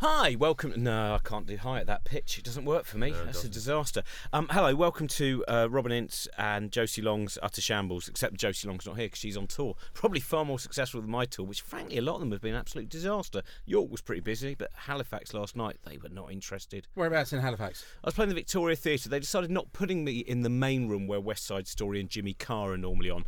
Hi, welcome. No, I can't do high at that pitch. It doesn't work for me. That's a disaster. Um, hello, welcome to uh, Robin Ince and Josie Long's Utter Shambles. Except Josie Long's not here because she's on tour. Probably far more successful than my tour, which frankly a lot of them have been an absolute disaster. York was pretty busy, but Halifax last night they were not interested. Whereabouts in Halifax? I was playing the Victoria Theatre. They decided not putting me in the main room where West Side Story and Jimmy Carr are normally on.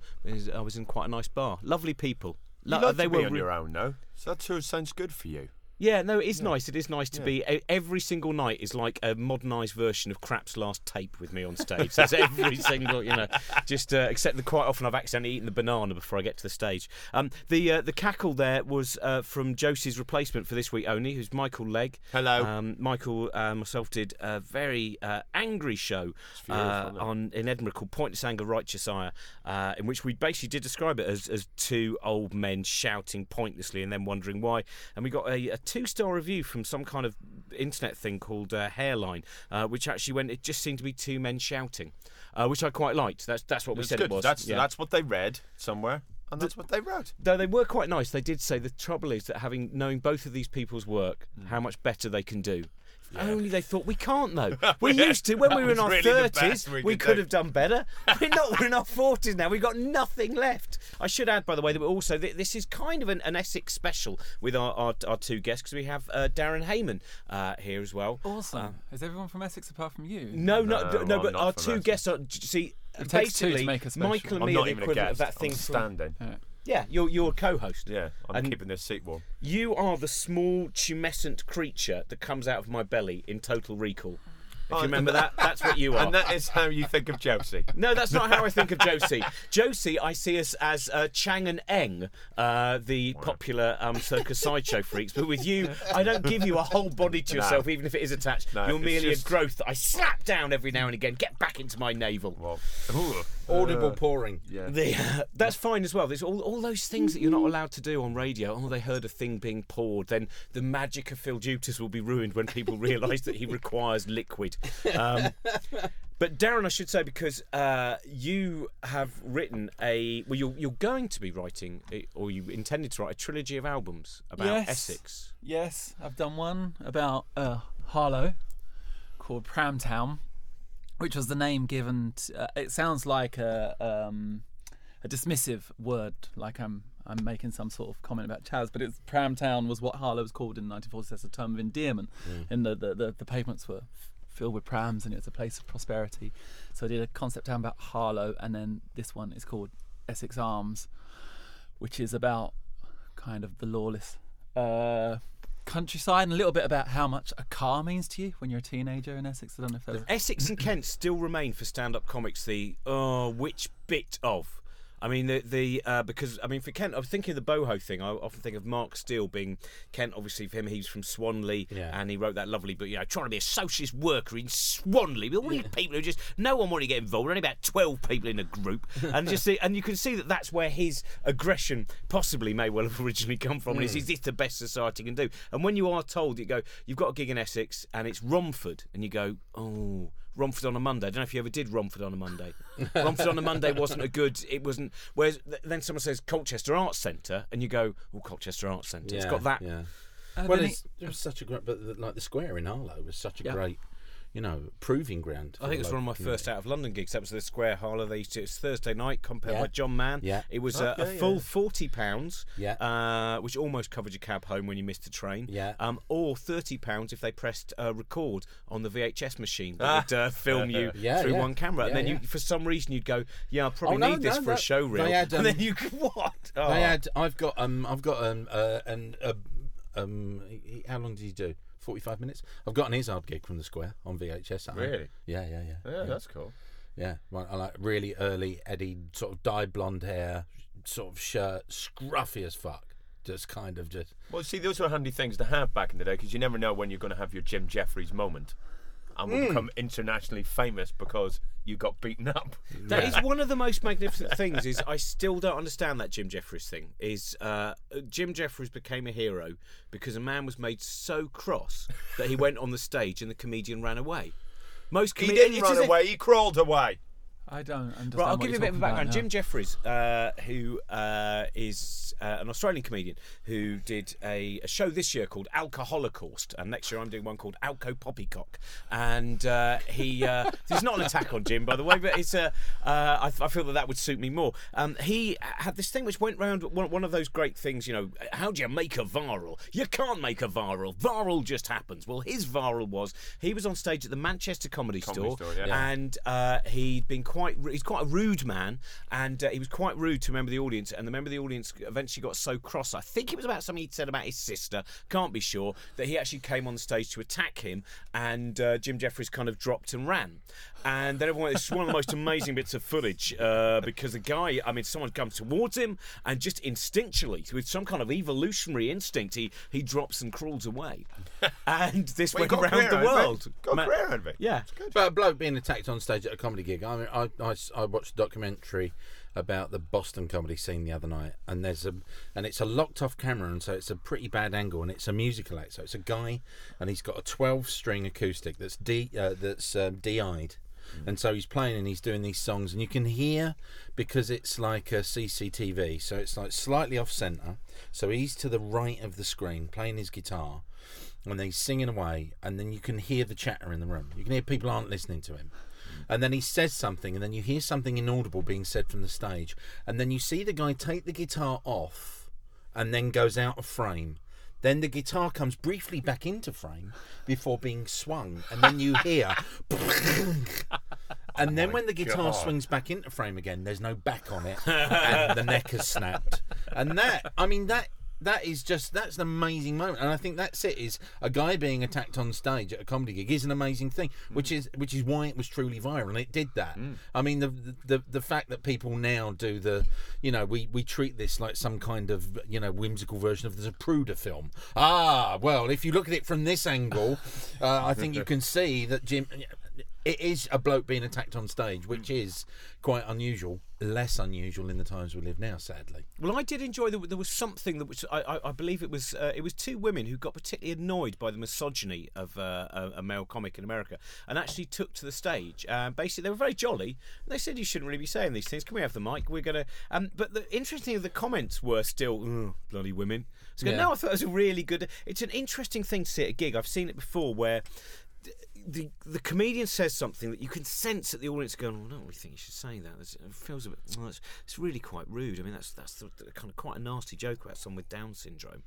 I was in quite a nice bar. Lovely people. Lo- like they were on re- your own, though. So that tour sounds good for you. Yeah, no, it is nice. It is nice to be. Every single night is like a modernised version of Krapp's last tape with me on stage. That's every single, you know, just uh, except that quite often I've accidentally eaten the banana before I get to the stage. Um, the uh, the cackle there was uh, from Josie's replacement for this week only, who's Michael Legg. Hello. Um, Michael uh, myself did a very uh, angry show uh, on in Edinburgh called Pointless Anger, Righteous Ire, uh, in which we basically did describe it as, as two old men shouting pointlessly and then wondering why. And we got a, a two star review from some kind of internet thing called uh, Hairline, uh, which actually went, it just seemed to be two men shouting, uh, which I quite liked. That's that's what we That's said good. it was. That's Yeah. that's what they read somewhere, and that's what they wrote. Though they were quite nice, they did say the trouble is that having knowing both of these people's work, Hmm. how much better they can do. If Only they thought we can't though. We used to when we were in our thirties. best we We could could do. have done better. We're not. We're in our forties now. We've got nothing left. I should add, by the way, that we're also th- this is kind of an, an Essex special with our our, our two guests because we have uh, Darren Hayman uh, here as well. Awesome. Is everyone from Essex apart from you? No, no, No, no, I'm but our two Essex. guests are. See, It takes two to basically, make a special. Michael and I'm me are the equivalent of that I'm thing. from- standing. Yeah. Yeah, you're you're a co-host. Yeah, I'm And- keeping this seat warm. You are the small tumescent creature that comes out of my belly in Total Recall. If you Oh, remember that, that's what you are. And that is how you think of Josie. No, that's not how I think of Josie. Josie, I see us as uh, Chang and Eng, uh, the popular um, circus sideshow freaks. But with you, I don't give you a whole body to yourself, even if it is attached. No, You're it's merely just- a growth that I slap down every now and again. Get back into my navel. Well, ooh, Audible pouring. yeah. The, uh, that's fine as well. There's all, all those things that you're not allowed to do on radio. Oh, they heard a thing being poured. Then the magic of Phil Dutas will be ruined when people realise that he requires liquid. Um, but Darren, I should say, because uh, you have written a well, you're, you're going to be writing, or you intended to write a trilogy of albums about Yes. Essex. Yes, I've done one about uh, Harlow called Pramtown, which was the name given. To, uh, it sounds like a um, a dismissive word, like I'm I'm making some sort of comment about Chaz, but it's Pramtown was what Harlow was called in 1946 as a term of endearment, and the, the, the, the pavements were filled with prams, and it was a place of prosperity. So I did a concept town about Harlow, and then this one is called Essex Arms, which is about kind of the lawless uh, countryside and a little bit about how much a car means to you when you're a teenager in Essex. I don't know if. Essex and Kent still remain for stand-up comics the oh, which bit of? I mean the the uh, because I mean for Kent, I was thinking of the boho thing. I often think of Mark Steel being Kent. Obviously for him, he's from Swanley, Yeah. and he wrote that lovely book. You know, trying to be a socialist worker in Swanley. But all these people who just no one wanted to get involved. Only about twelve people in a group, and just see, and you can see that that's where his aggression possibly may well have originally come from. And is, is this the best society can do? And when you are told, you go, you've got a gig in Essex, and it's Romford, and you go, oh. Romford on a Monday. I don't know if you ever did Romford on a Monday. Romford on a Monday wasn't a good. It wasn't. Whereas th- then someone says Colchester Arts Centre, and you go, "Oh, Colchester Arts Centre." it's got that. Yeah. Uh, Well, then it's, it was such a great, but the- like the square in Harlow was such a Yeah. great, you know, proving ground. I think it was one of my local first out of London gigs. That was the Square Harlow. They used to, it was Thursday night, compared Yeah. by John Mann. Yeah. It was uh, a Okay, full yeah. forty pounds. Yeah. Uh, which almost covered your cab home when you missed the train. Yeah. Um, or thirty pounds if they pressed uh, record on the VHS machine that would uh, film you Yeah, through yeah. one camera, and Yeah, then you, for some reason, you'd go, "Yeah, I probably Oh, no, need this no, for a show reel." They had, and then um, you what? Oh. They had. I've got. Um. I've got. Um. Uh, and. Uh, um. How long did he do? Forty-five minutes. I've got an Izzard gig from the Square on VHS. at. Really? Yeah. Yeah. Yeah. Yeah, that's cool. Yeah, right, I like really early Eddie, sort of dyed blonde hair, sort of shirt, scruffy as fuck. Just kind of just. Well, see, those were handy things to have back in the day because you never know when you're going to have your Jim Jefferies moment and will become internationally famous because you got beaten up. That is one of the most magnificent things. Is I still don't understand that Jim Jefferies thing. Is uh, Jim Jefferies became a hero because a man was made so cross that he went on the stage and the comedian ran away. Most He comedians didn't run away, he crawled away. I don't understand. Right, I'll what give you a bit of a background. now. Jim Jefferies, uh, who uh, is uh, an Australian comedian who did a, a show this year called Alcoholocaust, and next year I'm doing one called Alco Poppycock. And uh, he, uh, this is not an attack on Jim, by the way, but it's a, uh, I, I feel that that would suit me more. Um, he had this thing which went round one, one of those great things, you know, how do you make a viral? You can't make a viral. Viral just happens. Well, his viral was he was on stage at the Manchester Comedy, Comedy Store, Store, yeah. and uh, he'd been quite ru- he's quite a rude man and uh, he was quite rude to a member of the audience and the member of the audience eventually got so cross I think it was about something he'd said about his sister can't be sure that he actually came on stage to attack him and uh, Jim Jefferies kind of dropped and ran and then everyone it's one of the most amazing bits of footage uh, because the guy I mean someone comes towards him and just instinctually with some kind of evolutionary instinct he he drops and crawls away and this Well, went around the out of it. world Got a Ma- career out of it. yeah But a bloke being attacked on stage at a comedy gig. I mean, I, I, I watched a documentary about the Boston comedy scene the other night, and there's a and it's a locked off camera, and so it's a pretty bad angle, and it's a musical act. So it's a guy, and he's got a twelve string acoustic that's d uh, that's um, di-ed. And so he's playing and he's doing these songs, and you can hear because it's like a CCTV, so it's like slightly off center. So he's to the right of the screen playing his guitar, and he's singing away, and then you can hear the chatter in the room. You can hear people aren't listening to him. And then he says something, and then you hear something inaudible being said from the stage, and then you see the guy take the guitar off, and then goes out of frame. Then the guitar comes briefly back into frame before being swung, and then you hear. And then oh when the guitar God. swings back into frame again, there's no back on it, and the neck has snapped. And that, I mean, that that is just that's an amazing moment, and I think that's it. Is a guy being attacked on stage at a comedy gig is an amazing thing, which is which is why it was truly viral, and it did that. I mean, the, the the fact that people now do the, you know, we we treat this like some kind of you know whimsical version of the Zapruder film. Ah, well, if you look at it from this angle, uh, I think you can see that Jim. It is a bloke being attacked on stage, which is quite unusual. Less unusual in the times we live now, sadly. Well, I did enjoy that there was something that was I, I, I believe it was uh, it was two women who got particularly annoyed by the misogyny of uh, a, a male comic in America and actually took to the stage. Um, basically, they were very jolly. They said you shouldn't really be saying these things. Can we have the mic? We're gonna. Um, but the interesting of the comments were still bloody women. So Yeah. no, I thought it was a really good. It's an interesting thing to see at a gig. I've seen it before where the the comedian says something that you can sense that the audience going, well, I don't really think you should say that. It feels a bit. Well, it's, it's really quite rude. I mean, that's that's the, the kind of quite a nasty joke about someone with Down syndrome.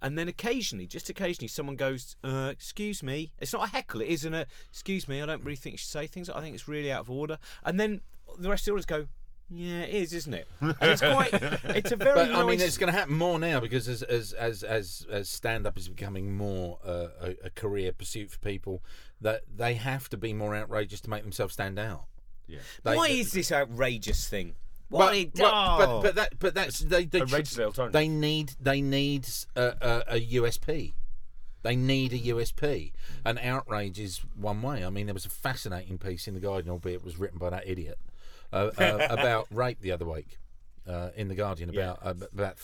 And then occasionally, just occasionally, someone goes, uh, "Excuse me." It's not a heckle. It isn't a. Excuse me. I don't really think you should say things. I think it's really out of order. And then the rest of the audience go. Yeah, it is, isn't it? And it's quite. It's a very. But I mean, it's going to happen more now because as as as as, as stand up is becoming more uh, a, a career pursuit for people, that they have to be more outrageous to make themselves stand out. Yeah. They- Why is this outrageous thing? But, What it but, but, but that but that's they they, Outrageous alternative. they need they need a, a, a USP. They need a USP. And outrage is one way. I mean, there was a fascinating piece in the Guardian, albeit it was written by that idiot, uh, uh, about rape the other week. Uh, in the Guardian about uh, about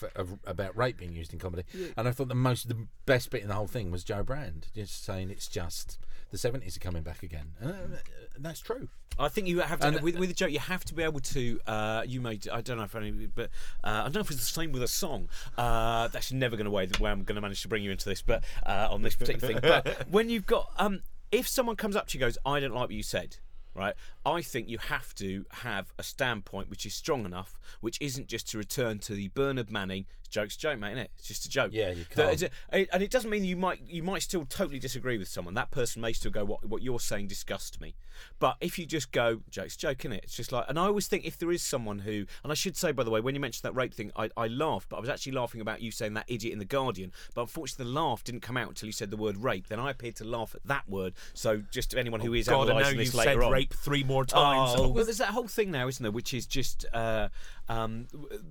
about rape being used in comedy, and I thought the most the best bit in the whole thing was Jo Brand just saying it's just the seventies are coming back again, and, uh, that's true. I think you have to And- with, with a joke. You have to be able to. Uh, you may. I don't know if any, but uh, I don't know if it's the same with a song. Uh, that's never going to way the way I'm going to manage to bring you into this, but uh, on this particular thing. But when you've got, um, if someone comes up to you and goes, "I don't like what you said," right? I think you have to have a standpoint which is strong enough, which isn't just to return to the Bernard Manning joke's a joke, mate, isn't it? It's just a joke. Yeah, you can't. and it doesn't mean you might you might still totally disagree with someone. That person may still go, "What what you're saying disgusts me." But if you just go, "Joke's a joke, isn't it?" It's just like, and I always think if there is someone who, and I should say by the way, when you mentioned that rape thing, I, I laughed, but I was actually laughing about you saying that idiot in the Guardian. But unfortunately, the laugh didn't come out until you said the word rape. Then I appeared to laugh at that word. So just to anyone who is God, I know analysing you this said later on, rape three more times. Oh, well, there's that whole thing now, isn't there? Which is just uh, um,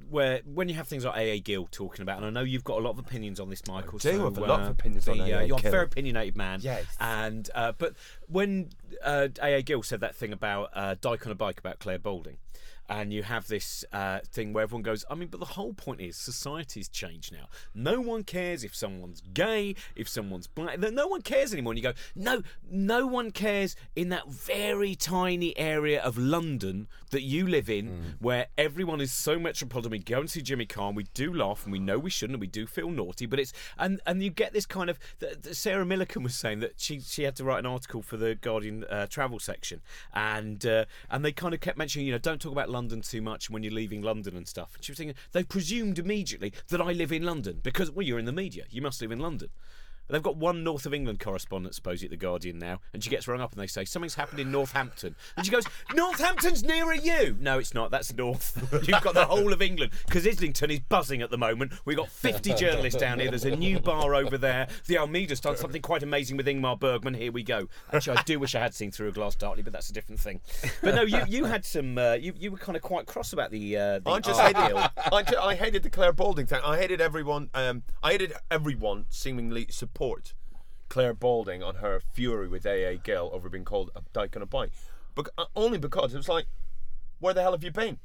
where when you have things like AA Gill talking about, and I know you've got a lot of opinions on this, Michael. I do so, have a lot of uh, opinions on the, uh, AA You're a very opinionated man. Yes. And uh, but when uh, AA Gill said that thing about uh, Dyke on a bike about Clare Balding. And you have this uh, thing where everyone goes, I mean, but the whole point is society's changed now. No one cares if someone's gay, if someone's black. No one cares anymore. And you go, no, no one cares in that very tiny area of London that you live in, where everyone is so metropolitan. We go and see Jimmy Carr, and we do laugh, and we know we shouldn't, and we do feel naughty, but it's and and you get this kind of. The, the Sarah Millican was saying that she she had to write an article for the Guardian uh, travel section, and uh, and they kind of kept mentioning, you know, don't talk about London too much when you're leaving London and stuff. And she was thinking they presumed immediately that I live in London because well, you're in the media, you must live in London. They've got one North of England correspondent, supposedly at the Guardian now, and she gets rung up and they say something's happened in Northampton, and she goes, "Northampton's nearer you." No, it's not. That's North. You've got the whole of England because Islington is buzzing at the moment. We've got 50 journalists down here. There's a new bar over there. The Almeida's done something quite amazing with Ingmar Bergman. Here we go. Actually, I do wish I had seen through a glass darkly, but that's a different thing. But no, you you had some. Uh, you you were kind of quite cross about the. Uh, the I just hated. I, ju- I hated the Clare Balding thing. I hated everyone. Um, I hated everyone seemingly Clare Balding on her fury with AA Gill over being called a dyke on a bike, but uh, only because it was like, where the hell have you been?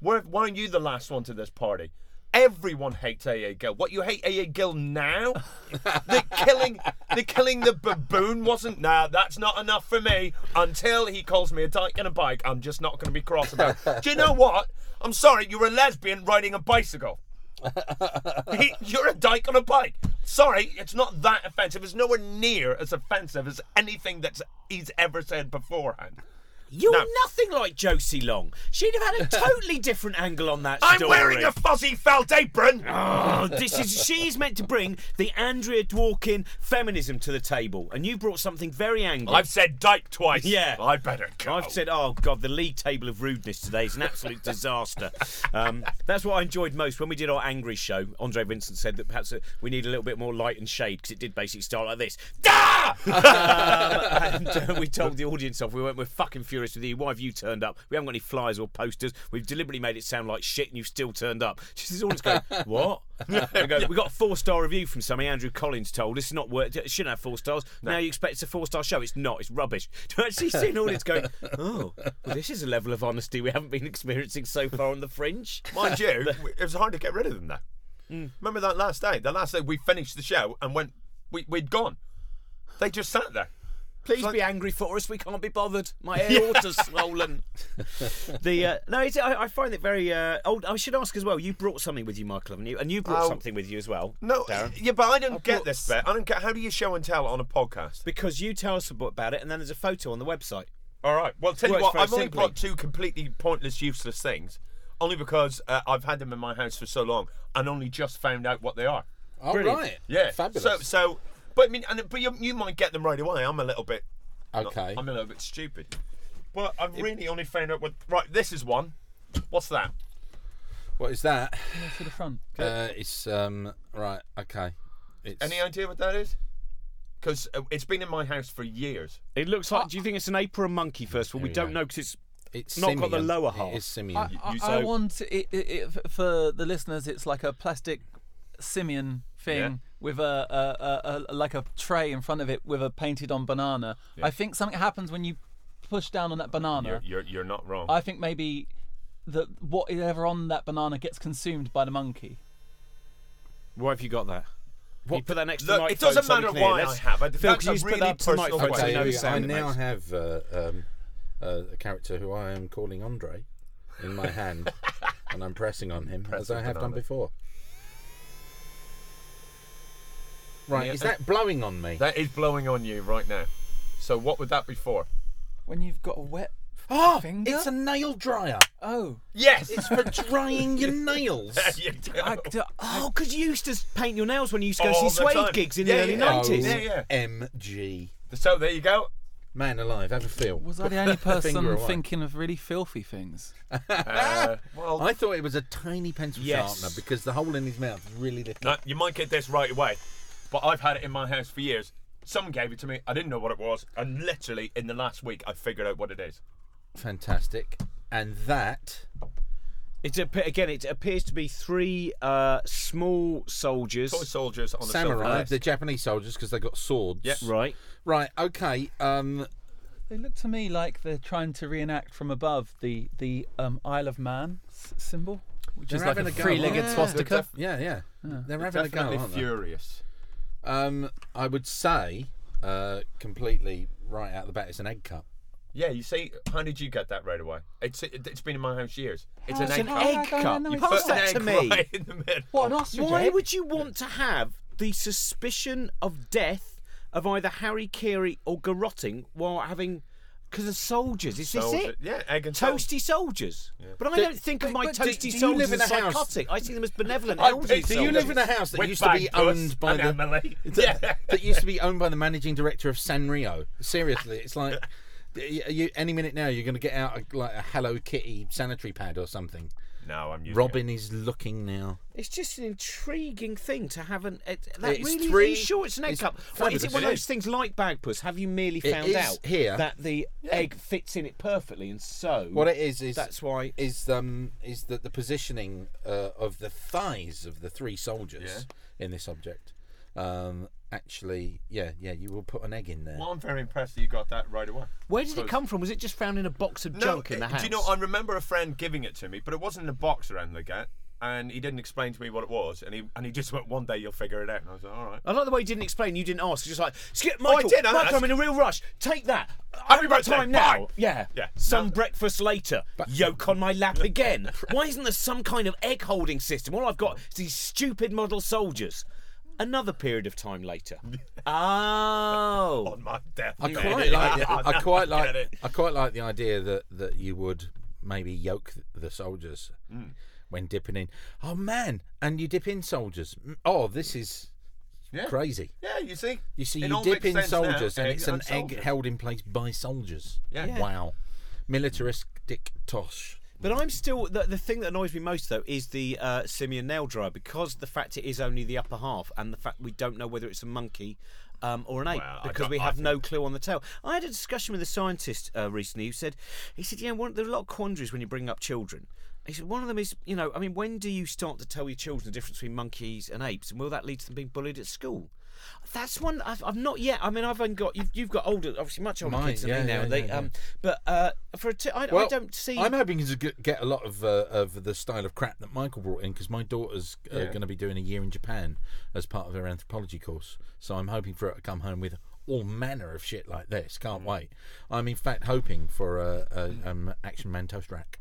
Where? Why aren't you the last one to this party? Everyone hates AA Gill. What you hate AA Gill now? the killing, the killing the baboon wasn't. Nah, that's not enough for me. Until he calls me a dyke on a bike, I'm just not going to be cross about. it. Do you know what? I'm sorry, you're a lesbian riding a bicycle. You're a dyke on a bike. Sorry, it's not that offensive. It's nowhere near as offensive as anything that he's ever said beforehand. You're No. nothing like Josie Long. She'd have had a totally different angle on that I'm story. wearing a fuzzy felt apron. Oh, this is she's meant to bring the Andrea Dworkin feminism to the table, and you brought something very angry. I've said dyke twice. Yeah. I better go. I've said, oh god, the league table of rudeness today is an absolute disaster. Um, that's what I enjoyed most when we did our angry show. Andre Vincent said that perhaps uh, we need a little bit more light and shade because it did basically start like this. Da! um, and uh, we told the audience off. We went, we're fucking furious with you. Why have you turned up? We haven't got any flyers or posters. We've deliberately made it sound like shit, and you've still turned up. This audience going, what? we, go, we got a four star review from somebody Andrew Collins told us. It's not worth. It shouldn't have four stars. Now you expect it's a four star show. It's not. It's rubbish. To actually see an audience going, oh, well, this is a level of honesty we haven't been experiencing so far on the fringe. Mind you, it was hard to get rid of them though. Mm. Remember that last day? The last day we finished the show and went, we, we'd gone. They just sat there. Please like- be angry for us. We can't be bothered. My aorta's swollen. the uh, no, it's, I, I find it very. Uh, oh, I should ask as well. You brought something with you, Michael, haven't you? And you brought Oh. something with you as well. No, Darren. yeah, but I don't get this bit. I don't get. How do you show and tell on a podcast? because you tell us about it, and then there's a photo on the website. All right. Well, tell you what, I've only simply. brought two completely pointless, useless things, only because uh, I've had them in my house for so long and only just found out what they are. All Brilliant. right. Yeah, Fabulous. So, so, but I mean, and, but you, you might get them right away. I'm a little bit, okay. I'm a little bit stupid. But I've really only found out what. Right, this is one. What's that? What is that? to the front. Uh, it's um right. Okay. It's Any idea what that is? Because uh, it's been in my house for years. It looks like. do you think it's an ape or a monkey? First of all, we you don't go. know because it's. it's not got the simian. lower half. It is simian. I, I, I so- want it, it, it, for the listeners. It's like a plastic simian thing Yeah. with a, a, a, a like a tray in front of it with a painted on banana. I think something happens when you push down on that banana. You're, you're, you're not wrong. I think maybe that whatever on that banana gets consumed by the monkey. Why have you got that? Can you put that next to Look, the it doesn't so matter why Let's- I have it. Phil, That's can you a put really that to the personal so question. you know the Okay, sound I it now makes? have uh, um, uh, a character who I am calling Andre in my hand, and I'm pressing on him Press as I the have done before. Right, Yeah. is that blowing on me? That is blowing on you right now. So what would that be for? When you've got a wet oh, finger? it's a nail dryer. oh, Yes. It's for drying your nails. you do. I, d- Oh, because you used to paint your nails when you used to go All see the Suede time. gigs in Yeah, the early yeah. Oh, 90s. Yeah, yeah. MG. So there you go. Man alive, have a feel. was I the only person thinking of really filthy things? Uh, well, I thought it was a tiny pencil Yes. sharpener because the hole in his mouth is really little. no, you might get this right away, but I've had it in my house for years. Someone gave it to me. I didn't know what it was, and literally in the last week, I figured out what it is. Fantastic. And that It's a, again, it appears to be three uh, small soldiers. Toy soldiers on a samurai, sofa. the Japanese soldiers, because they got swords. Yeah. Right. Right. Okay. Um, They look to me like they're trying to reenact from above the the um, Isle of Man s- symbol, which is They're like a having a go. three-legged Yeah, swastika. def- Yeah, yeah. They're having a go. Definitely Aren't they? furious. Um, I would say, uh, completely right out the bat, it's an egg cup. Yeah, you see, how did you get that right away? It's it, it's been in my house years. It's It's an an egg. egg I cup. know, You it's pass Put an that egg to me. right in the middle. What an ostrich Why egg? would you want to have the suspicion of death of either hara-kiri or garrotting while having. Because of soldiers, is this Soldier- it? Yeah, egg and salt. Toasty soldiers. But I Do- don't think of but- my but do- toasty do you soldiers live in as a house- psychotic. I see them as benevolent I elderly Do you soldiers. live in a house that With used to be Bagpuss owned by and the Emily. that, that used to be owned by the managing director of Sanrio? Seriously, it's like you, you, any minute now you're going to get out a, like a Hello Kitty sanitary pad or something. No, I'm using Robin is looking now. It's just an intriguing thing to have an. It, that It's really three- Are you sure it's an egg it's cup? Well, is it fabulous. one of It those is. things like Bagpuss? Have you merely It found is out here. that the egg fits in it perfectly, and so What it is is that's why. is um is that the positioning uh, of the thighs of the three soldiers in this object um actually yeah yeah you will put an egg in there Well, I'm very impressed that you got that right away. Where did it come from? Was it just found in a box of junk in the house? Do you know? I remember a friend giving it to me, but it wasn't in a box around the gate. and he didn't explain to me what it was, and he and he just went, "One day you'll figure it out." And I was like, "All right." I like the way he didn't explain. You didn't ask. Just like, skip, oh, Michael. did, I Michael, I'm in a real rush. Take that. Happy I haven't got birthday, time now. bye. Yeah. Yeah. Some No. breakfast later. Yoke on my lap again. Why isn't there some kind of egg holding system? All I've got is these stupid model soldiers. Another period of time later. Oh. On my death. I quite like the, I I quite get like it. I quite like the idea that that you would maybe yoke the soldiers Mm. when dipping in oh man and you dip in soldiers Mm, oh this is Yeah. crazy Yeah, you see. you see It you dip in sense now, soldiers and egg it's an and egg soldiers. held in place by soldiers Yeah. Yeah. wow militaristic tosh But I'm still the, the thing that annoys me most though is the uh, simian nail dryer because the fact it is only the upper half and the fact we don't know whether it's a monkey um, or an ape Well, because we have no clue on the tail. I had a discussion with a scientist uh, recently who said he said yeah one, there are a lot of quandaries when you bring up children. He said one of them is you know I mean when do you start to tell your children the difference between monkeys and apes and will that lead to them being bullied at school? That's one I've, I've not yet. I mean, I've only got you've, you've got older, obviously much older Mine, kids than yeah, me now. yeah, they, yeah, um, but uh, for a t- I, I don't see. I'm hoping to get a lot of uh, of the style of crap that Michael brought in because my daughter's uh, going to be doing a year in Japan as part of her anthropology course. So I'm hoping for her to come home with all manner of shit like this. Mm. Can't wait. I'm in fact hoping for a, a um, Action Man toast rack.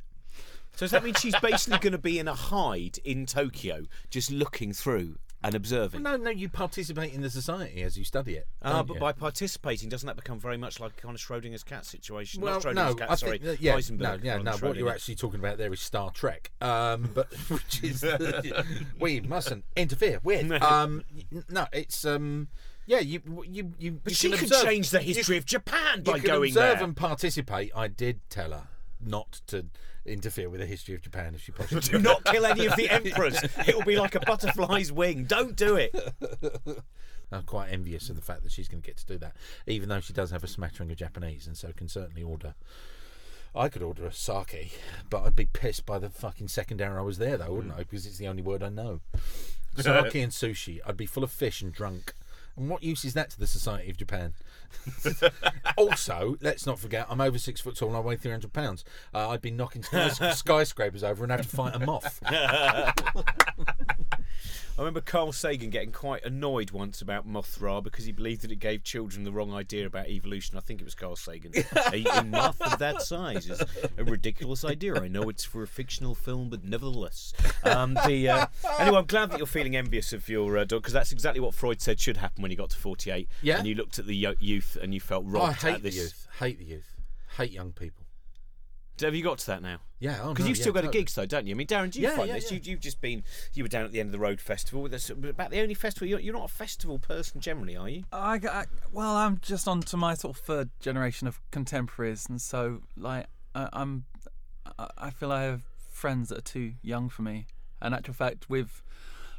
So does that mean she's basically going to be in a hide in Tokyo, just looking through and observing? No, no, you participate in the society as you study it. Ah, but you? by participating, doesn't that become very much like a kind of Schrodinger's cat situation? well, no, cat, I sorry, think yeah, no, yeah, no. What you're actually talking about there is Star Trek, um, but which is we mustn't interfere with. Um, no, it's um, yeah, you you you. But you she can could observe- change the you- history of Japan you by going observe there. Observe and participate. I did tell her not to interfere with the history of Japan if she possibly. Do not kill any of the emperors. It will be like a butterfly's wing. Don't do it. I'm quite envious of the fact that she's going to get to do that, even though she does have a smattering of Japanese, and so can certainly order. I could order a sake, but I'd be pissed by the fucking second hour I was there, though, wouldn't I? Mm. Because it's the only word I know. Sake and sushi. I'd be full of fish and drunk. And what use is that to the society of Japan? also, let's not forget, I'm over six foot tall and I weigh 300 pounds. Uh, I'd be knocking skyscrapers over and have to fight a moth. I remember Carl Sagan getting quite annoyed once about Mothra because he believed that it gave children the wrong idea about evolution. I think it was Carl Sagan. a, a moth of that size is a ridiculous idea. I know it's for a fictional film, but nevertheless. Um, the uh, anyway, I'm glad that you're feeling envious of your uh, dog because that's exactly what Freud said should happen when he got to 48. Yeah. And you looked at the youth and you felt robbed I hate at the youth. Hate the youth. Hate young people. Have you got to that now? Yeah, oh, Because no, you've yeah, still got a totally. gigs though, don't you? I mean, Darren, do you Yeah, find yeah, this? yeah. You, you've just been, you were down at the end of the road festival. With this, about the only festival. You're, you're not a festival person generally, are you? I, I well, I'm just on to my sort of third generation of contemporaries, and so like I, I'm, I- I feel I have friends that are too young for me. And actual fact, with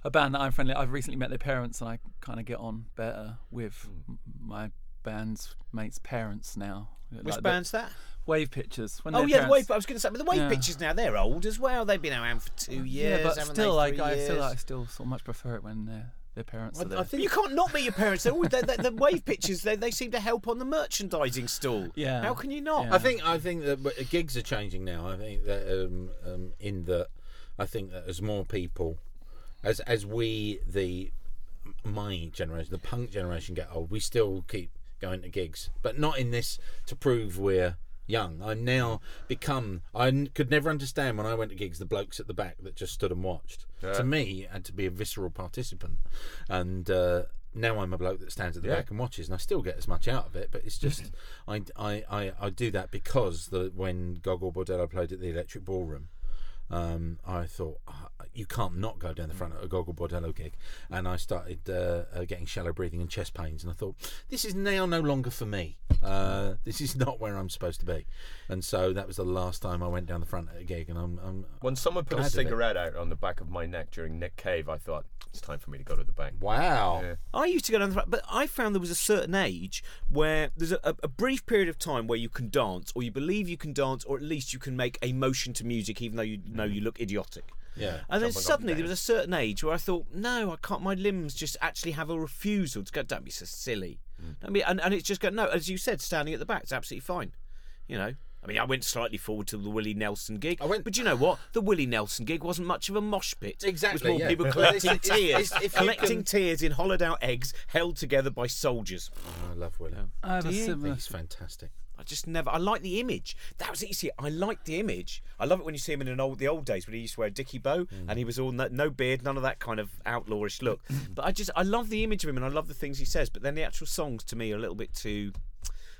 a band that I'm friendly, I've recently met their parents, and I kind of get on better with m my band's mates' parents now. Which Like the band's that? Wave Pictures. When Oh their yeah, the parents- wave. I was going to say, but the wave Yeah. pictures now they're old as well. They've been around for two years. yeah, but still, they? like Three I still, years? I still sort of much prefer it when they're their parents I- are there. I think You can't not meet your parents. They're all, they they the wave pictures, they, they seem to help on the merchandising stall. Yeah. How can you not? Yeah. I think I think that gigs are changing now. I think that um, um, in that I think that as more people, as as we the my generation, the punk generation get old, we still keep going to gigs, but not in this to prove we're young. I now become. I n- could never understand when I went to gigs the blokes at the back that just stood and watched. To me, had to be a visceral participant, and. Uh, now I'm a bloke that stands at the Yeah. back and watches, and I still get as much out of it. But it's just I, I, I, I do that because the when Gogol Bordello played at the Electric Ballroom, um, I thought "Ah, you can't not go down the front at a Gogol Bordello gig, and I started uh, uh, getting shallow breathing and chest pains, and I thought this is now no longer for me. Uh, this is not where I'm supposed to be, and so that was the last time I went down the front at a gig, and I'm, I'm When someone put a cigarette out on the back of my neck during Nick Cave, I thought it's time for me to go to the bank. wow. Yeah. I used to go down the front, but I found there was a certain age where there's a, a brief period of time where you can dance, or you believe you can dance, or at least you can make a motion to music, even though you know you look idiotic. Yeah. And then Jump up and suddenly there was a certain age where I thought, no, I can't. My limbs just actually have a refusal to go. Don't be so silly. Mm. I mean, and, and it's just go. No, as you said, standing at the back, it's absolutely fine. You know. I mean, I went slightly forward to the Willie Nelson gig. I went- but you know what? The Willie Nelson gig wasn't much of a mosh pit. Exactly, It was more yeah. people collecting it's- it's- tears, it's- if collecting can- tears in hollowed out eggs held together by soldiers. Oh, I love Willie. I have a you? Similar. he's fantastic. I just never. I like the image. That was easy. I like the image. I love it when you see him in an old, the old days when he used to wear a dicky bow hmm. and he was all no, no beard, none of that kind of outlawish look. but I just, I love the image of him and I love the things he says. But then the actual songs to me are a little bit too.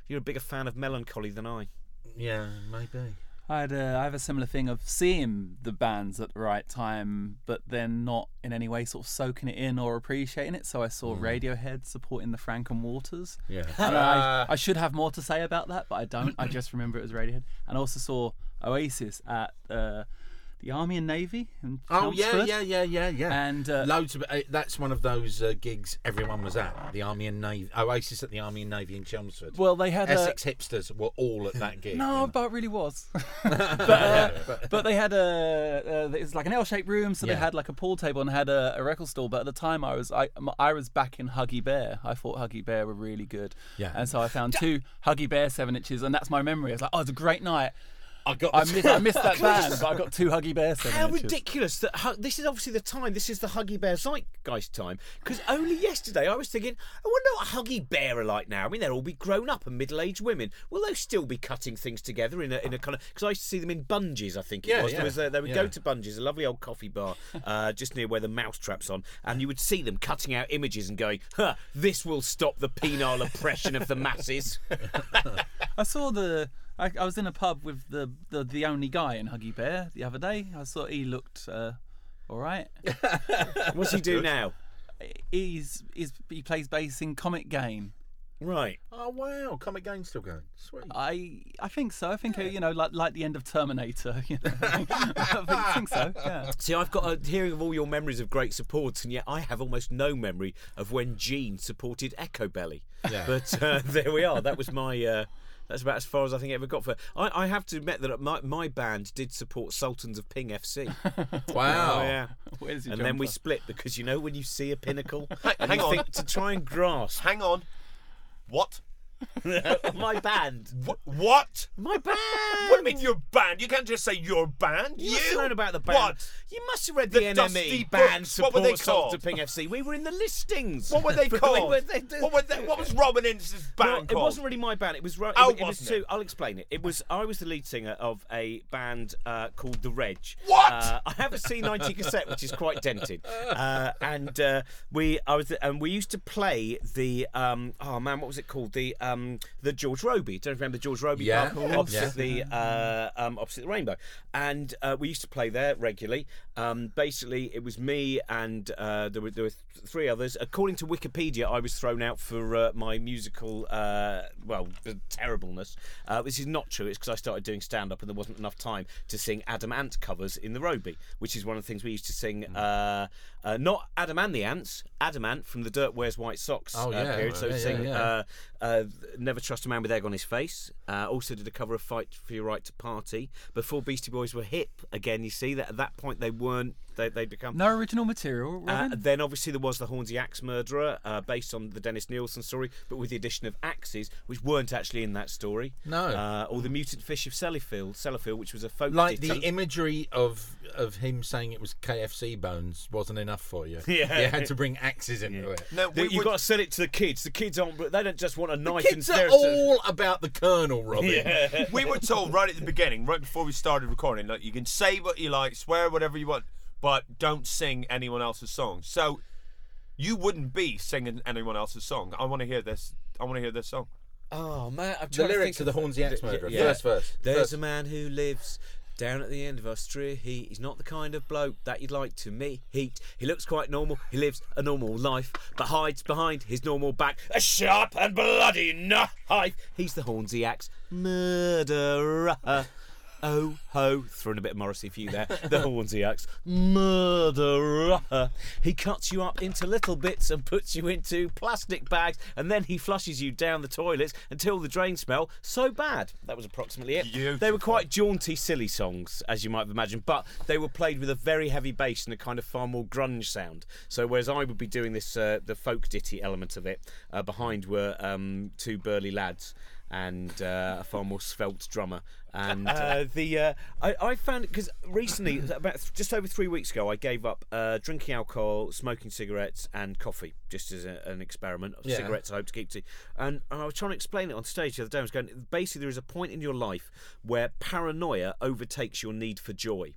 You're a bigger fan of melancholy than I. Yeah, maybe. I had a, I have a similar thing of seeing the bands at the right time, but then not in any way sort of soaking it in or appreciating it. So I saw Radiohead supporting the Frank and Walters. Yeah. And I, I should have more to say about that, but I don't. I just remember it was Radiohead. And I also saw Oasis at uh, the Army and Navy in Oh yeah, yeah, yeah, yeah, yeah. And uh, Loads of uh, that's one of those uh, gigs everyone was at. The Army and Navy, Oasis at the Army and Navy in Chelmsford. well, they had a, Essex hipsters were all at that gig. No, but it really was. but, uh, but they had a uh, it's like an L-shaped room, so they had like a pool table and had a, a record store. But at the time, I was I I was back in Huggy Bear. I thought Huggy Bear were really good. Yeah. And so I found two Huggy Bear seven inches, and that's my memory. I was like, oh, it's a great night. I got. I missed I missed that band, but I got two Huggy Bear seven How inches. ridiculous that Hu- this is obviously the time. This is the Huggy Bear zeitgeist time. Because only yesterday I was thinking, I wonder what Huggy Bear are like now. I mean, they'll all be grown up and middle-aged women. Will they still be cutting things together in a in a kind of? Because I used to see them in Bunjies. I think it Yeah, was. There yeah, was a, they would yeah. go to Bunjies, a lovely old coffee bar uh, just near where the mousetrap's on, and you would see them cutting out images and going, "Huh, this will stop the penile oppression of the masses." I saw the. I, I was in a pub with the, the the only guy in Huggy Bear the other day. I saw he looked uh, all right. What's he do now? He's, he's he plays bass in Comet Gain. Right. Oh wow, Comet Gain's still going. Sweet. I I think so. I think uh, you know, like like the end of Terminator. You know, I think, I think so. Yeah. See, I've got a hearing of all your memories of great supports, and yet I have almost no memory of when Gene supported Echobelly. Yeah. But uh, there we are. That was my. Uh, that's about as far as I think it ever got for. I, I have to admit that my my band did support Sultans of Ping FC. wow. Oh yeah. Where's your And then we split because you know when you see a pinnacle and hang you on. think to try and grasp Hang on. What? my band, What? What? my band. What do you mean your band? You can't just say your band. You, must have known about the band. What? You must have read The the, Dusty NME band books. What were they called? of Ping FC. We were in the listings. What were they called? were- they- what, were they, what was Robin Ince's band Well, it called? wasn't really my band. It was right. Oh, it, was wasn't it? I'll explain it. It was I was the lead singer of a band uh, called the Reg. What? Uh, I have a C90 cassette which is quite dented, uh, and uh, we I was and we used to play the um, oh man what was it called the um, the George Robey. Don't you remember the George Robey Yeah. course. opposite the uh, um, opposite the Rainbow, and uh, we used to play there regularly. Um, basically, it was me and uh, there were there were three others. According to Wikipedia, I was thrown out for uh, my musical uh, well terribleness. Uh, this is not true. It's because I started doing stand up and there wasn't enough time to sing Adam Ant covers in the Robey, which is one of the things we used to sing. Hmm. Uh, uh, not Adam and the Ants, Adam Ant from the Dirk Wears White Sox Oh, yeah. period. So Yeah, yeah, sing yeah. Uh, uh, Never Trust a Man with Egg on His Face. Uh, also did a cover of "Fight for Your Right to Party" before Beastie Boys were hip again. You see that at that point they weren't. They they become. No original material, Uh, Robin? then obviously there was the Hornsey Axe Murderer, uh, based on the Dennis Nilsen story, but with the addition of axes, which weren't actually in that story. No. Uh, or the Mutant Fish of Sellafield, Sellafield, which was a folk Like ditty. the imagery of of him saying it was KFC bones wasn't enough for you. Yeah. you had to bring axes into it. No, The- we you've would- got to sell it to the kids. The kids aren't. They don't just want a knife and Kids are all about the Colonel, Robin. we were told right at the beginning, right before we started recording, like you can say what you like, swear whatever you want, but don't sing anyone else's song. So you wouldn't be singing anyone else's song. I want to hear this. I want to hear this song. Oh man, I'm The trying to lyrics of the Hornsey Axe Murderer. Yeah. First verse. There's First- a man who lives down at the end of our street. He, he's not the kind of bloke that you'd like to meet. He, he looks quite normal. He lives a normal life, but hides behind his normal back a sharp and bloody knife. He's the Hornsey Axe murderer. Oh ho, throwing a bit of Morrissey for you there. The Hornsey Axe murderer. He cuts you up into little bits and puts you into plastic bags, and then he flushes you down the toilets until the drain smell so bad. That was approximately it. They were quite jaunty, silly songs, as you might have imagined, but they were played with a very heavy bass and a kind of far more grunge sound. So whereas I would be doing this, uh, the folk ditty element of it, uh, behind were um, two burly lads and uh, a far more svelte drummer. And uh, the uh, I, I found because recently, about th- just over three weeks ago, I gave up uh, drinking alcohol, smoking cigarettes, and coffee, just as a, an experiment. Yeah. Cigarettes, I hope to keep to. And, and I was trying to explain it on stage the other day. I was going, basically, there is a point in your life where paranoia overtakes your need for joy.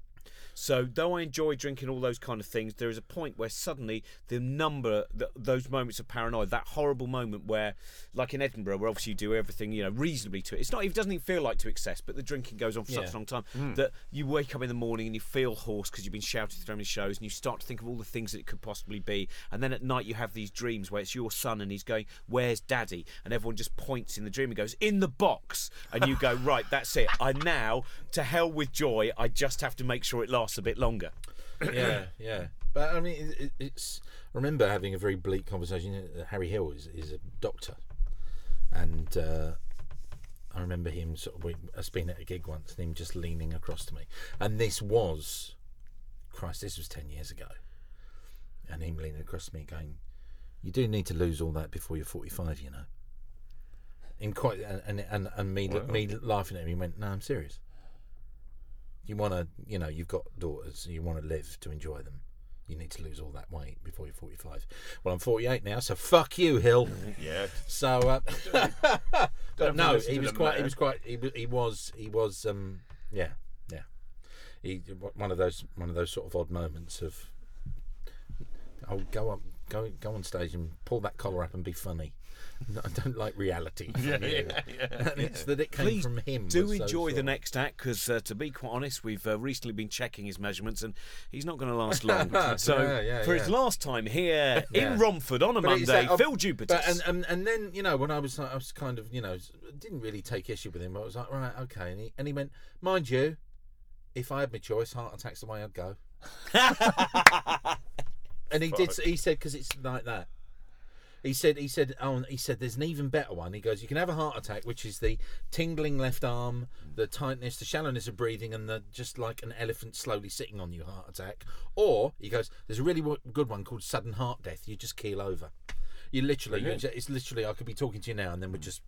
So, though I enjoy drinking all those kind of things, there is a point where suddenly the number, th those moments of paranoia, that horrible moment where, like in Edinburgh, where obviously you do everything, you know, reasonably to it. It's not, it doesn't even feel like to excess, but the drinking goes on for such a long time mm. that you wake up in the morning and you feel hoarse because you've been shouted through many shows, and you start to think of all the things that it could possibly be. And then at night you have these dreams where it's your son and he's going, "Where's Daddy?" And everyone just points in the dream and goes, "In the box." And you go, "Right, that's it. I now, to hell with joy. I just have to make sure it lasts a bit longer." yeah, yeah. But I mean, it, it, it's. I remember having a very bleak conversation. Uh, Harry Hill is, is a doctor, and uh, I remember him sort of we- us being at a gig once, and him just leaning across to me. And this was, Christ, this was ten years ago, and him leaning across to me, going, "You do need to lose all that before you're 45, you know." In quite and and and, me me laughing at him, he went, "No, I'm serious." You want to, you know, you've got daughters, you want to live to enjoy them. You need to lose all that weight before you're 45. Well, I'm 48 now, so fuck you, Hill. Yeah. So, uh, but Don't no, he was quite, he was quite, he, wa- he was, he was, um, yeah, yeah. He one of those, one of those sort of odd moments of, oh, go up, go, go on stage and pull that collar up and be funny. No, I don't like reality. From you. And it's that it came Please from him. Do was so enjoy the next act because, uh, to be quite honest, we've uh, recently been checking his measurements and he's not going to last long. so, Yeah, yeah, for his last time here Yeah. in Romford on a But Monday, that- Phill Jupitus. But and, and and then you know when I was I was kind of you know didn't really take issue with him. but I was like right okay, and he and he went mind you, if I had my choice, heart attack's the way I'd go. and he did. He said because it's like that. He said, he said, oh, he said, there's an even better one. He goes, you can have a heart attack, which is the tingling left arm, the tightness, the shallowness of breathing, and the just like an elephant slowly sitting on you heart attack. Or he goes, there's a really good one called sudden heart death. You just keel over. You literally, you it's literally, I could be talking to you now, and then we're just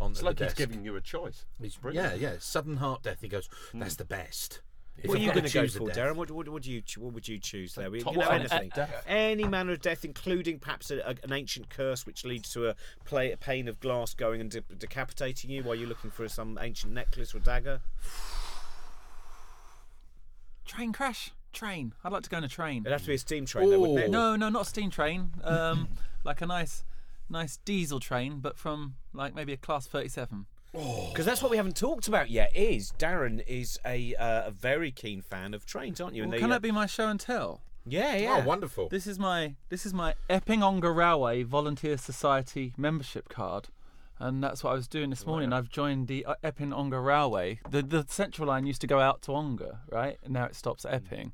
on It's the like he's desk. giving you a choice. He's- yeah, yeah, sudden heart death. He goes, that's hmm. the best. If what are you going to go for, Darren? What, what, would you what would you choose there? We top can have anything, Death. any manner of death, including perhaps a, a, an ancient curse which leads to a, play, a pane of glass going and de- decapitating you while you're looking for some ancient necklace or dagger. Train crash? Train. I'd like to go on a train. It'd have to be a steam train, though, wouldn't it? No, no, not a steam train. Um, like a nice, nice diesel train, but from like maybe a class thirty-seven. Because that's what we haven't talked about yet. Is Darren is a uh, a very keen fan of trains, aren't you? Well, they, can uh, that be my show and tell? Yeah, yeah. Oh, wonderful. This is my this is my Epping Ongar Railway Volunteer Society membership card, and that's what I was doing this morning. I've joined the uh, Epping Ongar Railway. The the central line used to go out to Ongar, right? And now it stops at Epping,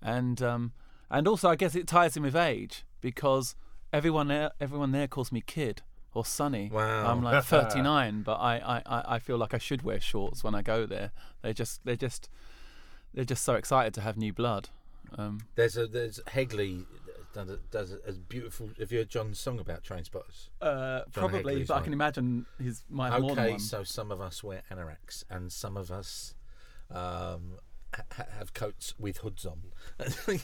and um and also I guess it ties in with age because everyone there everyone there calls me kid or sunny. Wow. I'm like 39, but I, I, I- I feel like I should wear shorts when I go there. They just they're just they're just so excited to have new blood. Um, There's a there's Hegley does a, does a, a beautiful. Have you heard John's song about train spotters? uh, probably, Hegley's but I can imagine his might have more than Okay, one. so some of us wear anoraks and some of us um, ha- ha- have coats with hoods on.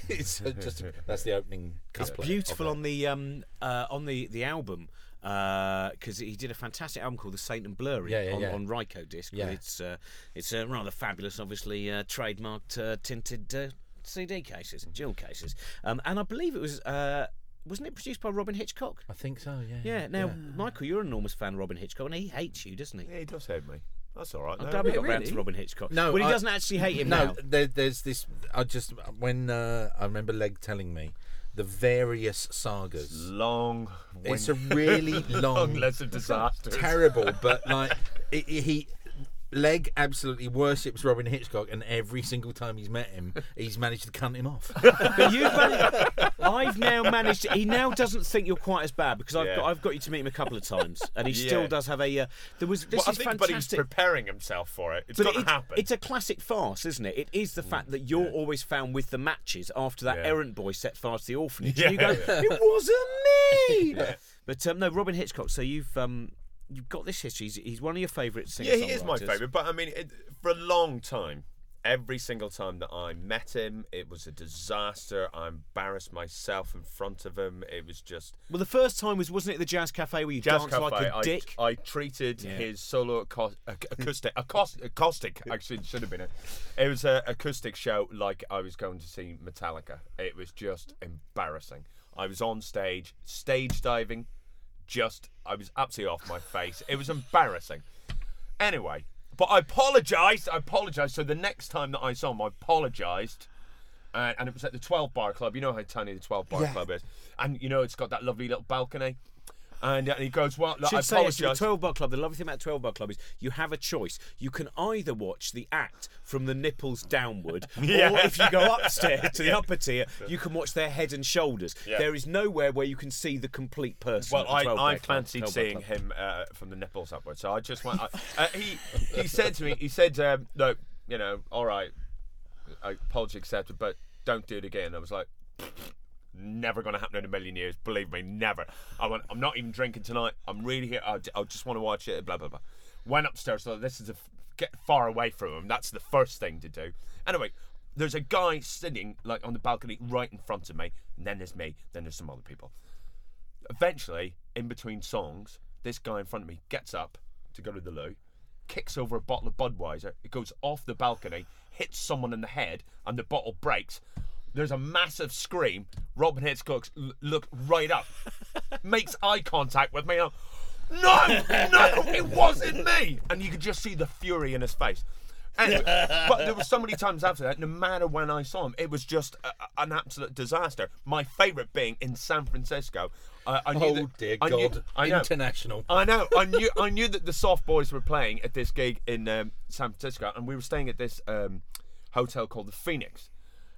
it's just that's the opening. It's beautiful of on the um uh, on the the album because he did a fantastic album called The Saint and Blurry Yeah, yeah, on, yeah. on Rykodisc. Yeah. It's uh, it's uh, rather fabulous, obviously uh, trademarked uh, tinted uh, CD cases, and jewel cases, um, and I believe it was. Uh, wasn't it produced by Robyn Hitchcock? I think so. Yeah. Yeah. Now, Michael, you're an enormous fan of Robyn Hitchcock, and he hates you, doesn't he? Yeah, he does hate me. That's all right. I'm no, glad we got really. round to Robyn Hitchcock. No, well, he I- doesn't actually hate him No, now. there, there's this. I just when uh, I remember Legg telling me the various sagas. long. It's a really long, long list of disasters. terrible, but like it, it- he. Legg absolutely worships Robyn Hitchcock, and every single time he's met him, he's managed to cunt him off. But you've managed, I've now managed. To, he now doesn't think you're quite as bad because I've Yeah. got, I've got you to meet him a couple of times, and he still Yeah. does have a. Uh, there was this Well, I is think, but he's fantastic. preparing himself for it. It's but going to it's, happen. it's a classic farce, isn't it? It is the fact that you're always found with the matches after that Yeah. errant boy set fire to the orphanage. Yeah, and you go, yeah. it wasn't me. But um, no, Robyn Hitchcock. So you've um, you've got this history. He's, he's one of your favourite singers. Yeah, he is my favourite. But I mean, it, for a long time, every single time that I met him, it was a disaster. I embarrassed myself in front of him. It was just Well, the first time was wasn't it the Jazz Cafe where you Jazz danced Cafe. like a I, dick? I treated Yeah. his solo acou- acoustic, acoustic, acoustic. Actually, it should have been it. It was an acoustic show like I was going to see Metallica. It was just embarrassing. I was on stage, stage diving. Just, I was absolutely off my face. It was embarrassing. Anyway, but I apologised. I apologised. So the next time that I saw him, I apologised. Uh, and it was at the 12 Bar Club. You know how tiny the 12 Bar Club is. And you know, it's got that lovely little balcony. And, and he goes, Well, look, I should say actually, the 12 Bar Club, the lovely thing about 12 Bar Club is you have a choice. You can either watch the act from the nipples downward, or if you go upstairs to the upper tier, you can watch their head and shoulders. Yeah. There is nowhere where you can see the complete person. Well, at the I, 12 Bar I Club- fancied 12 Bar seeing Club. him uh, from the nipples upwards, so I just went. I, uh, he he said to me, he said, um, "Look, you know, all right, I apology accepted, but don't do it again." I was like, "Never going to happen in a million years. Believe me, never." I went, "I'm not even drinking tonight. I'm really here. I, I just want to watch it." Blah blah blah. Went upstairs. So this is a get far away from him. That's the first thing to do. Anyway. There's a guy sitting like on the balcony right in front of me, and then there's me, then there's some other people eventually, in between songs, this guy in front of me gets up to go to the loo, kicks over a bottle of Budweiser. It goes off the balcony, hits someone in the head, and the bottle breaks. There's a massive scream. Robyn Hitchcock l- look right up, makes eye contact with me. and I'm, no, no, it wasn't me. And you could just see the fury in his face. Anyway, but there were so many times after that, no matter when I saw him, it was just a, a- an absolute disaster. My favourite being in San Francisco. Uh, I knew oh that- dear I knew- God! I know. International. I know. I knew. I knew that the Soft Boys were playing at this gig in um, San Francisco, and we were staying at this um, hotel called the Phoenix.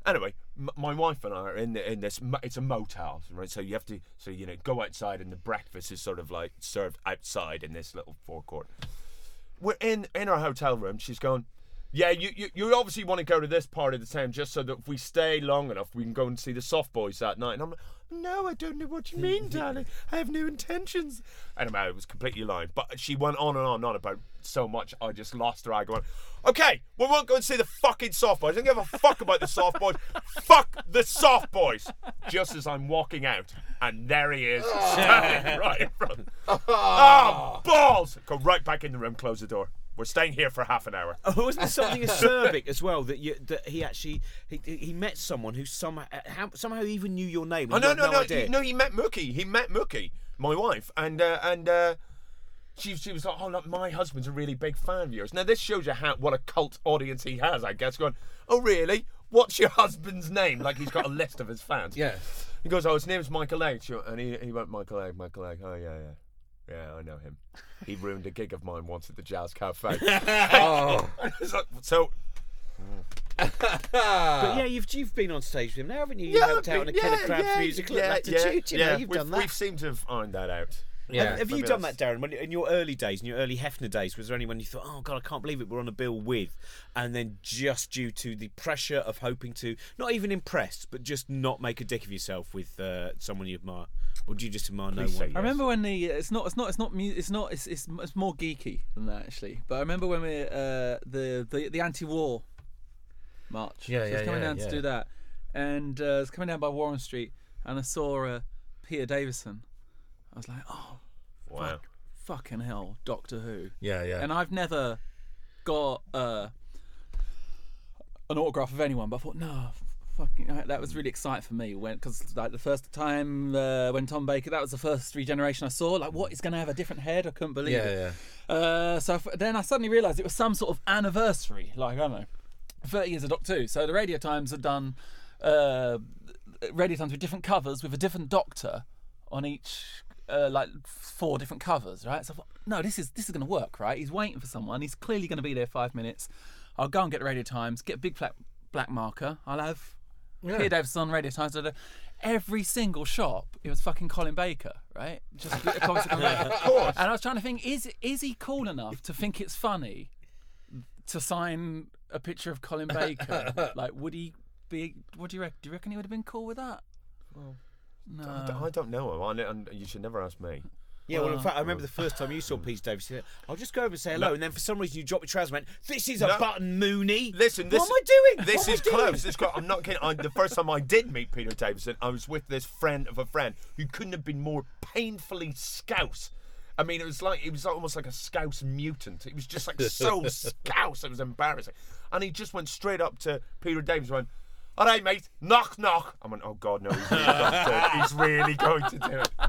Anyway, m- my wife and I are in the, in this. It's a motel, right? So you have to, so you know, go outside, and the breakfast is sort of like served outside in this little forecourt. We're in in our hotel room. She's going. Yeah, you, you you obviously want to go to this part of the town just so that if we stay long enough, we can go and see the soft boys that night. And I'm like, no, I don't know what you mean, darling. I have no intentions. Anyway, it was completely lying. But she went on and on and on about so much, I just lost her. I going, okay, we won't go and see the fucking soft boys. I don't give a fuck about the soft boys. fuck the soft boys. Just as I'm walking out, and there he is, standing right in front. Oh, balls! Go right back in the room, close the door. We're staying here for half an hour. Oh, wasn't there something acerbic as well that you that he actually he, he met someone who somehow how, somehow even knew your name? Oh no no no he, no! He met Mookie. He met Mookie, my wife, and uh, and uh, she she was like, "Oh, look, my husband's a really big fan of yours." Now this shows you how what a cult audience he has. I guess going, "Oh really? What's your husband's name?" Like he's got a list of his fans. Yeah. He goes, "Oh, his name's Michael A." And he he went, "Michael A, Michael A. Oh yeah yeah, yeah, I know him. He ruined a gig of mine once at the Jazz Cafe." Oh. So But yeah, you've you've been on stage with him now, haven't you? You helped out on a Killer Crabs musical at Latitude. you know, you've we've, done that. We've seemed to have ironed that out. Yeah, have, have you maybe done that, Darren? When, in your early days, in your early Hefner days, was there anyone you thought, "Oh God, I can't believe it, we're on a bill with," and then just due to the pressure of hoping to not even impress, but just not make a dick of yourself with uh, someone you admire, or do you just admire no Please say one? yes. I remember when the it's not it's not it's not mu- it's not it's, it's it's more geeky than that actually. But I remember when we uh, the the the anti-war march. Yeah, so I was coming yeah, down to do that, and uh, I was coming down by Warren Street, and I saw uh, Peter Davison. I was like, oh Wow. fucking hell, Doctor Who. Yeah, yeah. And I've never got uh, an autograph of anyone, but I thought, no, fucking, that was really exciting for me. When because like the first time uh, when Tom Baker, that was the first regeneration I saw. Like, what is going to have a different head? I couldn't believe yeah, it. yeah. Uh, so f- then I suddenly realised it was some sort of anniversary. Like I don't know, thirty years of Doctor Who. So the Radio Times had done uh, Radio Times with different covers with a different Doctor on each. Uh, like four different covers, right? So I thought, no, this is this is going to work, right? He's waiting for someone. He's clearly going to be there five minutes. I'll go and get the Radio Times, get a big black black marker. I'll have Yeah. Peter Davison on Radio Times. da, da. Every single shop, it was fucking Colin Baker, right? Just a of Colin Baker. Of course. And I was trying to think, is is he cool enough to think it's funny to sign a picture of Colin Baker? like, would he be? What do you reckon? Do you reckon he would have been cool with that? No. I don't, I don't know. I, and you should never ask me. Yeah, well, in oh, fact, I remember the first time you saw mm. Peter Davis. you said, I'll just go over and say hello, and then for some reason you dropped your trousers and went, "This is a No. button, Mooney." Listen, this, what am I doing? This What am is doing? close. This is close. I'm not kidding. I, the first time I did meet Peter Davison, I was with this friend of a friend who couldn't have been more painfully scouse. I mean, it was like it was almost like a scouse mutant. It was just like so scouse. It was embarrassing. And he just went straight up to Peter Davison and went, "All right, mate, knock, knock." I went, "Oh God, no, he's really going to, he's really going to do it."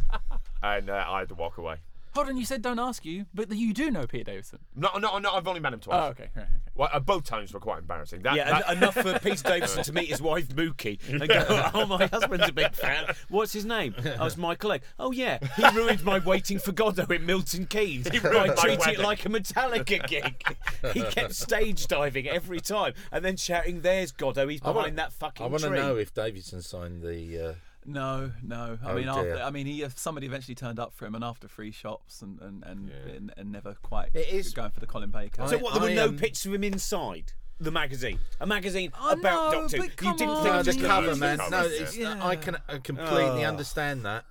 And uh, I had to walk away. Hold on, you said don't ask you, but you do know Peter Davison. No, no, no. I've only met him twice. Oh, okay. right, okay. Well, uh, both times were quite embarrassing. That, Yeah, that- en- enough for Peter Davison to meet his wife Mookie and go, "Oh, my husband's a big fan. What's his name? Oh, it's Michael Legg. Oh yeah, he ruined my Waiting for Godot in Milton Keynes by ruined my treating it like a Metallica gig. he kept stage diving every time and then shouting, "There's Godot. He's behind wanna- that fucking I want to know if Davidson signed the. Uh, No, no. I Oh, mean, dear. after, I mean, he somebody eventually turned up for him, and after three shops, and and and, and, and never quite It is- going for the Colin Baker. So what? There were I, no um, pictures of him inside the magazine. A magazine Oh, about no, Doctor. But You come didn't on, think no, the cover, use the man. covers, No, it's, Yeah. I can uh, completely Oh. understand that.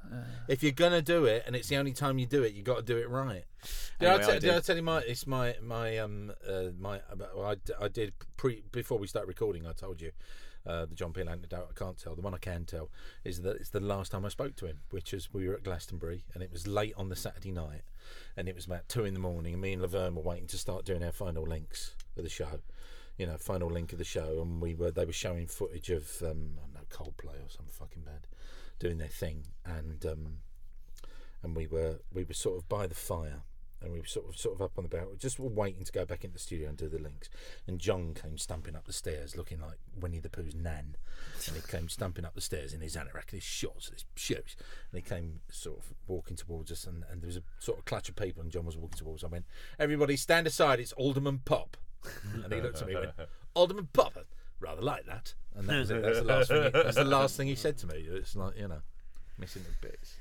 If you're gonna do it, and it's the only time you do it, you got to do it right. Did, Anyway, I, I te- did I tell you my? It's my my um uh, my. well, I, d- I did pre before we start recording. I told you. Uh, the John Peel anecdote I can't tell. The one I can tell is that it's the last time I spoke to him, which is we were at Glastonbury and it was late on the Saturday night, and it was about two in the morning. And me and Laverne were waiting to start doing our final links of the show, you know, final link of the show, and we were they were showing footage of um, I don't know Coldplay or some fucking band doing their thing, and um, and we were we were sort of by the fire, and we were sort of sort of up on the barrel, just waiting to go back into the studio and do the links. And John came stumping up the stairs, looking like Winnie the Pooh's nan, and he came stumping up the stairs in his anorak, his shorts, his shoes, and he came sort of walking towards us, and, and there was a sort of clutch of people, and John was walking towards. us. I went, "Everybody, stand aside! It's Alderman Pop." And he looked at me and went, Alderman Pop, rather like that. And that was it. That's the last thing. He, that's the last thing he said to me. It's like you know, missing the bits.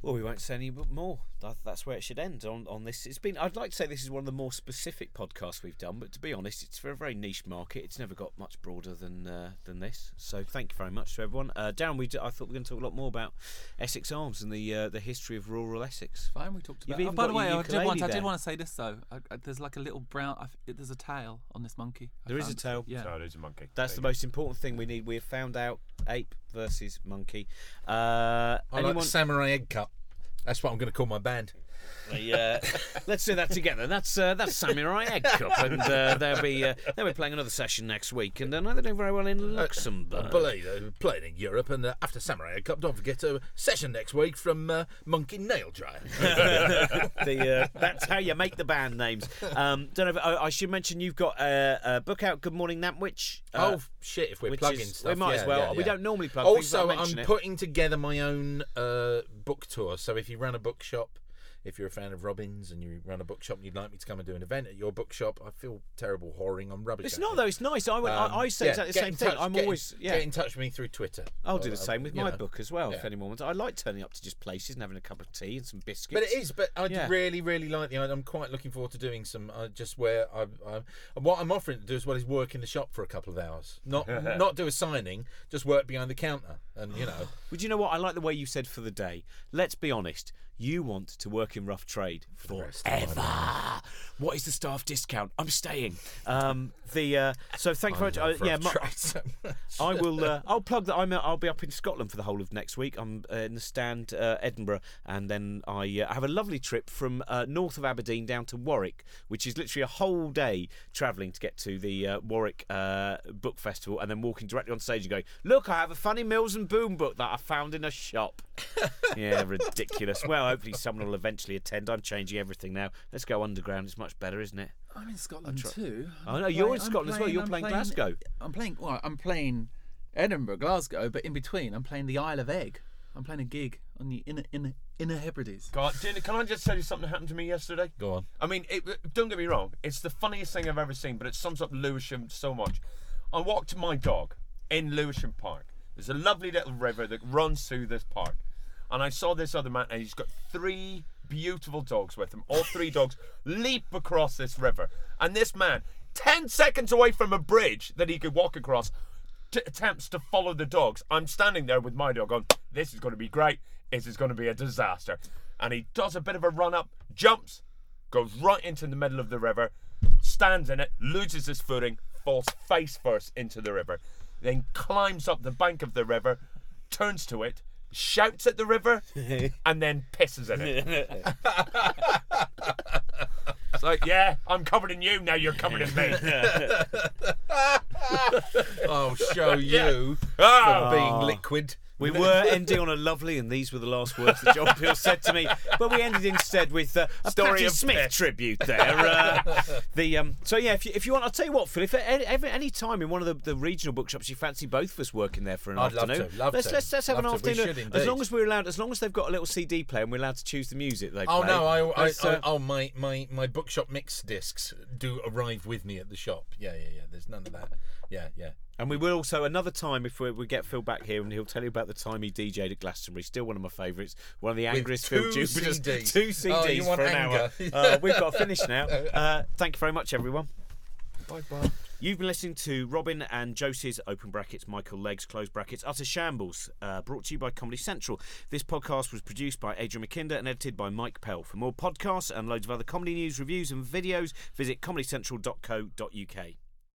Well, we won't say any more. That, that's where it should end on, on this. It's been. I'd like to say this is one of the more specific podcasts we've done, but to be honest, it's for a very niche market. It's never got much broader than uh, than this. So thank you very much to everyone. Uh, Darren, we d- I thought we were going to talk a lot more about Essex Arms and the uh, the history of rural Essex. Fine, we talked about. even Oh, by the way, I did want. I did want to say this though. I, I, there's like a little brown. I, f- there's a tail on this monkey. I There is a tail. Yeah. So it is a monkey. That's the There you most important thing we need. We have found out ape versus monkey. Uh, I like anyone? the samurai egg cup. That's what I'm going to call my band. Yeah, let's do that together. That's uh, that's Samurai Egg Cup, and uh, they'll be uh, they'll be playing another session next week, and uh, they're doing very well in Luxembourg. I believe they're playing in Europe, and uh, after Samurai Egg Cup, don't forget a session next week from uh, Monkey Nail Dryer. the, uh, that's how you make the band names. Um, don't know. If, I, I should mention you've got uh, a book out. Good morning, Nantwich. Uh, oh shit! If we're plugging is- stuff, we might yeah, as well. yeah, We don't normally plug. things, Also, mention I'm it. putting together my own uh, book tour. So if you run a bookshop if you're a fan of Robbins and you run a bookshop and you'd like me to come and do an event at your bookshop, I feel terrible whoring on rubbish. It's not though. It's nice. I, went, Um, I, I say yeah, exactly the same in thing. I'm get always yeah. Get in touch with me through Twitter. I'll do the same with my know. book as well. If Yeah. anyone wants, I like turning up to just places and having a cup of tea and some biscuits. But it is. But I Yeah. really, really like the idea. I'm quite looking forward to doing some. Uh, just where I, I, what I'm offering to do as well is work in the shop for a couple of hours. Not not do a signing. Just work behind the counter. And you know, Would you know what? I like the way you said for the day. Let's be honest. You want to work rough trade forever. What is the staff discount? I'm staying. Um, the uh, so thank you very much. Uh, yeah, my- I will. Uh, I'll plug that. I'm. uh, I'll be up in Scotland for the whole of next week. I'm uh, in the stand, uh, Edinburgh, and then I uh, have a lovely trip from uh, north of Aberdeen down to Warwick, which is literally a whole day travelling to get to the uh, Warwick uh, Book Festival, and then walking directly on stage and going, "Look, I have a funny Mills and Boon book that I found in a shop." Yeah, ridiculous. Well, hopefully someone will eventually attend. I'm changing everything now. Let's go underground. It's much better, isn't it? I'm in Scotland too. Oh, I'm no, you're in I'm Scotland as well. You're I'm playing Glasgow. I'm playing. Well, I'm playing Edinburgh, Glasgow, but in between, I'm playing the Isle of Eigg. I'm playing a gig on the inner inner inner Hebrides. God, can I just tell you something that happened to me yesterday? Go on. I mean, it, don't get me wrong. It's the funniest thing I've ever seen, but it sums up Lewisham so much. I walked my dog in Lewisham Park. There's a lovely little river that runs through this park, and I saw this other man, and he's got three beautiful dogs with him. All three dogs leap across this river, and this man, ten seconds away from a bridge that he could walk across, t- attempts to follow the dogs. I'm standing there with my dog on. This is going to be great. This is going to be a disaster. And he does a bit of a run up, jumps, goes right into the middle of the river, stands in it, loses his footing, falls face first into the river, then climbs up the bank of the river, turns to it, shouts at the river, and then pisses in it. it's like, yeah, I'm covered in you, now you're covered in me. I'll show you Ah! for being liquid. We were ending on a lovely, and these were the last words that John Peel said to me. But we ended instead with uh, a Story Patti of Smith tribute there. Uh, the um, so yeah, if you, if you want, I'll tell you what, Phill. If at any, any time in one of the, the regional bookshops you fancy both of us working there for an I'd love afternoon, to, love let's, to, let's let's have an love. We afternoon. as long as we're allowed, as long as they've got a little CD player and we're allowed to choose the music they Oh play. no! I, I, I, uh, oh my, my my bookshop mix discs do arrive with me at the shop. Yeah, yeah, yeah. There's none of that. Yeah, yeah. And we will also another time if we, we get Phill back here and he'll tell you about the time he DJ'd at Glastonbury. Still one of my favourites. One of the angriest Phill Jupitus. CDs. Two CDs Oh, for an anger. hour. Uh, we've got to finish now. Uh, thank you very much, everyone. Bye bye. You've been listening to Robin and Josie's open brackets, Michael Legg's close brackets, Utter Shambles, uh, brought to you by Comedy Central. This podcast was produced by Adrian McKinder and edited by Mike Pell. For more podcasts and loads of other comedy news, reviews, and videos, visit comedycentral.co.uk.